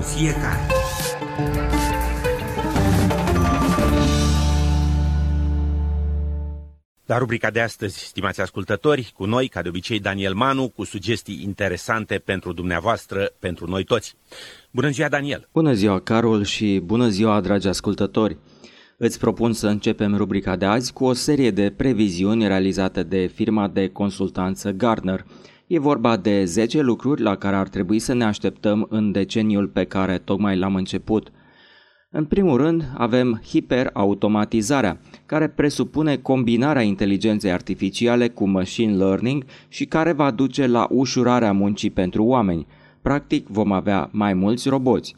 pentru fiecare. La rubrica de astăzi, stimați ascultători, cu noi, ca de obicei, Daniel Manu, cu sugestii interesante pentru dumneavoastră, pentru noi toți. Bună ziua, Daniel! Bună ziua, Carol, și bună ziua, dragi ascultători! Îți propun să începem rubrica de azi cu o serie de previziuni realizate de firma de consultanță Gardner. E vorba de 10 lucruri la care ar trebui să ne așteptăm în deceniul pe care tocmai l-am început – în primul rând, avem hiperautomatizarea, care presupune combinarea inteligenței artificiale cu machine learning și care va duce la ușurarea muncii pentru oameni. Practic, vom avea mai mulți roboți.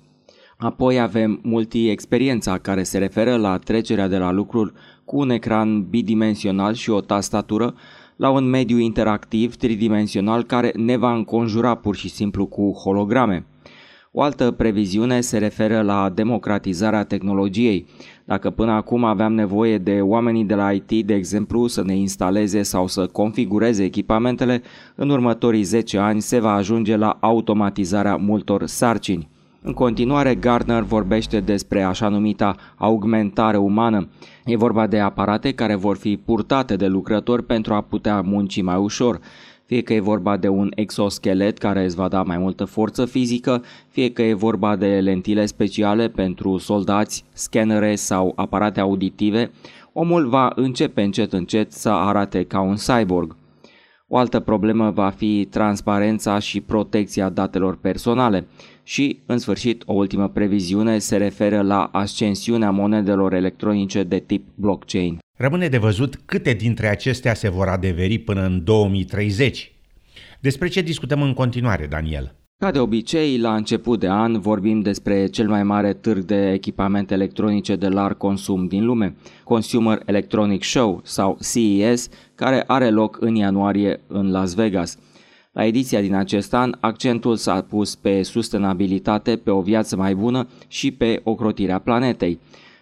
Apoi avem multi-experiența, care se referă la trecerea de la lucruri cu un ecran bidimensional și o tastatură la un mediu interactiv tridimensional care ne va înconjura pur și simplu cu holograme. O altă previziune se referă la democratizarea tehnologiei. Dacă până acum aveam nevoie de oamenii de la IT, de exemplu, să ne instaleze sau să configureze echipamentele, în următorii 10 ani se va ajunge la automatizarea multor sarcini. În continuare, Gardner vorbește despre așa numita augmentare umană. E vorba de aparate care vor fi purtate de lucrători pentru a putea munci mai ușor fie că e vorba de un exoschelet care îți va da mai multă forță fizică, fie că e vorba de lentile speciale pentru soldați, scanere sau aparate auditive, omul va începe încet încet să arate ca un cyborg. O altă problemă va fi transparența și protecția datelor personale și, în sfârșit, o ultimă previziune se referă la ascensiunea monedelor electronice de tip blockchain. Rămâne de văzut câte dintre acestea se vor adeveri până în 2030. Despre ce discutăm în continuare, Daniel? Ca de obicei, la început de an vorbim despre cel mai mare târg de echipamente electronice de larg consum din lume, Consumer Electronic Show sau CES, care are loc în ianuarie în Las Vegas. La ediția din acest an, accentul s-a pus pe sustenabilitate, pe o viață mai bună și pe ocrotirea planetei.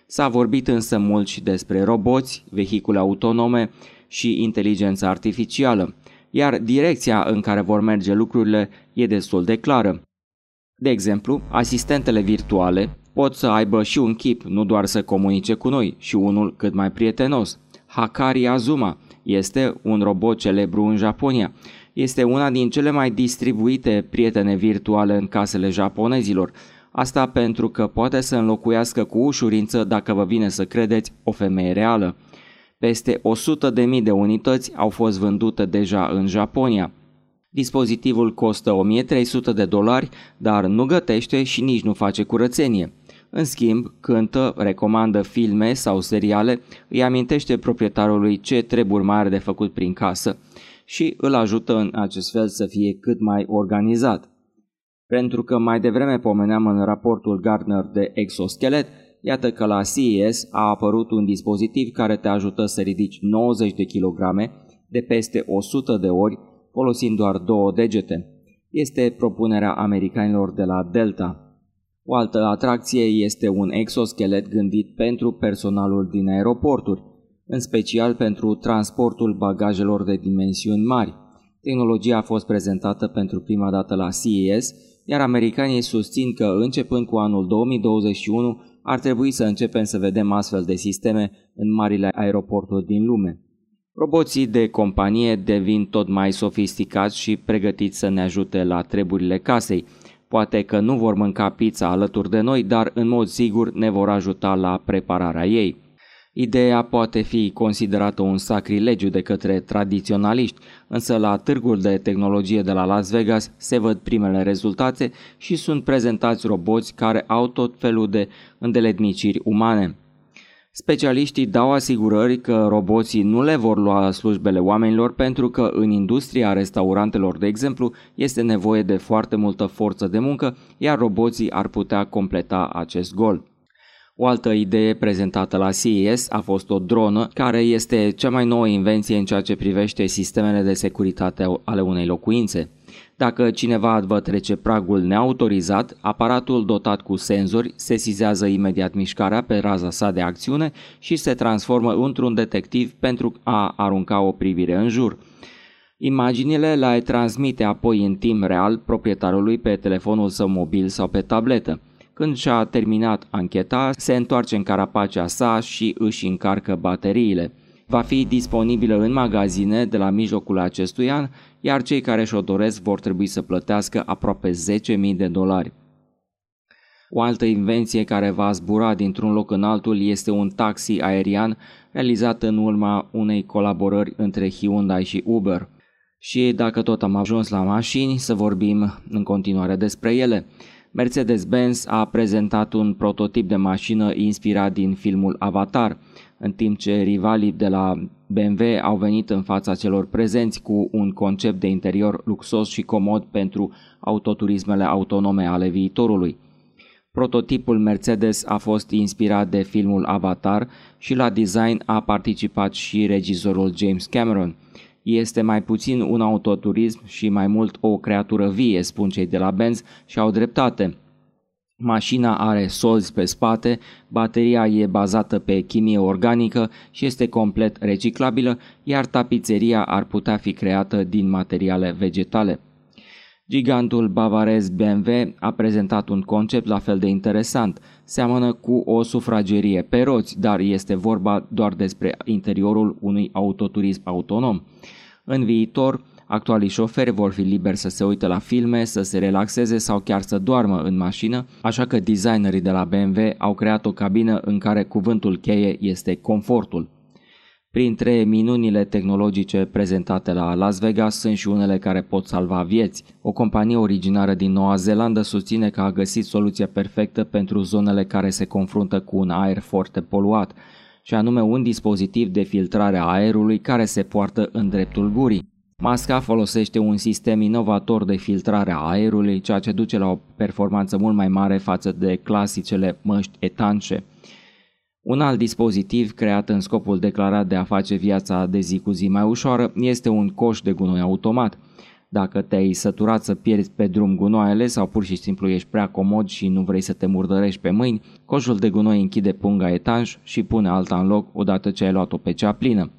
S-a vorbit însă mult și despre roboți, vehicule autonome și inteligența artificială, iar direcția în care vor merge lucrurile e destul de clară. De exemplu, asistentele virtuale pot să aibă și un chip, nu doar să comunice cu noi, și unul cât mai prietenos. Hakari Azuma este un robot celebru în Japonia. Este una din cele mai distribuite prietene virtuale în casele japonezilor, Asta pentru că poate să înlocuiască cu ușurință, dacă vă vine să credeți, o femeie reală. Peste 100.000 de unități au fost vândute deja în Japonia. Dispozitivul costă 1300 de dolari, dar nu gătește și nici nu face curățenie. În schimb, cântă, recomandă filme sau seriale, îi amintește proprietarului ce treburi mai are de făcut prin casă și îl ajută în acest fel să fie cât mai organizat. Pentru că mai devreme pomeneam în raportul Gardner de exoschelet, iată că la CES a apărut un dispozitiv care te ajută să ridici 90 de kilograme de peste 100 de ori folosind doar două degete. Este propunerea americanilor de la Delta. O altă atracție este un exoschelet gândit pentru personalul din aeroporturi, în special pentru transportul bagajelor de dimensiuni mari. Tehnologia a fost prezentată pentru prima dată la CES iar americanii susțin că începând cu anul 2021 ar trebui să începem să vedem astfel de sisteme în marile aeroporturi din lume. Roboții de companie devin tot mai sofisticați și pregătiți să ne ajute la treburile casei. Poate că nu vor mânca pizza alături de noi, dar în mod sigur ne vor ajuta la prepararea ei. Ideea poate fi considerată un sacrilegiu de către tradiționaliști, însă la târgul de tehnologie de la Las Vegas se văd primele rezultate și sunt prezentați roboți care au tot felul de îndeletniciri umane. Specialiștii dau asigurări că roboții nu le vor lua slujbele oamenilor pentru că în industria restaurantelor, de exemplu, este nevoie de foarte multă forță de muncă, iar roboții ar putea completa acest gol. O altă idee prezentată la CES a fost o dronă, care este cea mai nouă invenție în ceea ce privește sistemele de securitate ale unei locuințe. Dacă cineva vă trece pragul neautorizat, aparatul dotat cu senzori sesizează imediat mișcarea pe raza sa de acțiune și se transformă într-un detectiv pentru a arunca o privire în jur. Imaginile le transmite apoi în timp real proprietarului pe telefonul său mobil sau pe tabletă. Când și-a terminat ancheta, se întoarce în carapacea sa și își încarcă bateriile. Va fi disponibilă în magazine de la mijlocul acestui an, iar cei care și-o doresc vor trebui să plătească aproape 10.000 de dolari. O altă invenție care va zbura dintr-un loc în altul este un taxi aerian realizat în urma unei colaborări între Hyundai și Uber. Și dacă tot am ajuns la mașini, să vorbim în continuare despre ele. Mercedes-Benz a prezentat un prototip de mașină inspirat din filmul Avatar, în timp ce rivalii de la BMW au venit în fața celor prezenți cu un concept de interior luxos și comod pentru autoturismele autonome ale viitorului. Prototipul Mercedes a fost inspirat de filmul Avatar și la design a participat și regizorul James Cameron. Este mai puțin un autoturism și mai mult o creatură vie, spun cei de la Benz și au dreptate. Mașina are solzi pe spate, bateria e bazată pe chimie organică și este complet reciclabilă, iar tapizeria ar putea fi creată din materiale vegetale. Gigantul bavarez BMW a prezentat un concept la fel de interesant. Seamănă cu o sufragerie pe roți, dar este vorba doar despre interiorul unui autoturism autonom. În viitor, actualii șoferi vor fi liberi să se uite la filme, să se relaxeze sau chiar să doarmă în mașină, așa că designerii de la BMW au creat o cabină în care cuvântul cheie este confortul. Printre minunile tehnologice prezentate la Las Vegas sunt și unele care pot salva vieți. O companie originară din Noua Zeelandă susține că a găsit soluția perfectă pentru zonele care se confruntă cu un aer foarte poluat, și anume un dispozitiv de filtrare a aerului care se poartă în dreptul gurii. Masca folosește un sistem inovator de filtrare a aerului, ceea ce duce la o performanță mult mai mare față de clasicele măști etanșe. Un alt dispozitiv creat în scopul declarat de a face viața de zi cu zi mai ușoară este un coș de gunoi automat. Dacă te-ai săturat să pierzi pe drum gunoaiele sau pur și simplu ești prea comod și nu vrei să te murdărești pe mâini, coșul de gunoi închide punga etanș și pune alta în loc odată ce ai luat-o pe cea plină.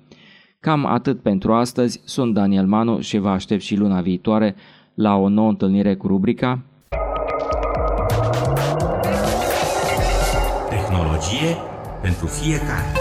Cam atât pentru astăzi, sunt Daniel Manu și vă aștept și luna viitoare la o nouă întâlnire cu rubrica Tehnologie pentru fiecare.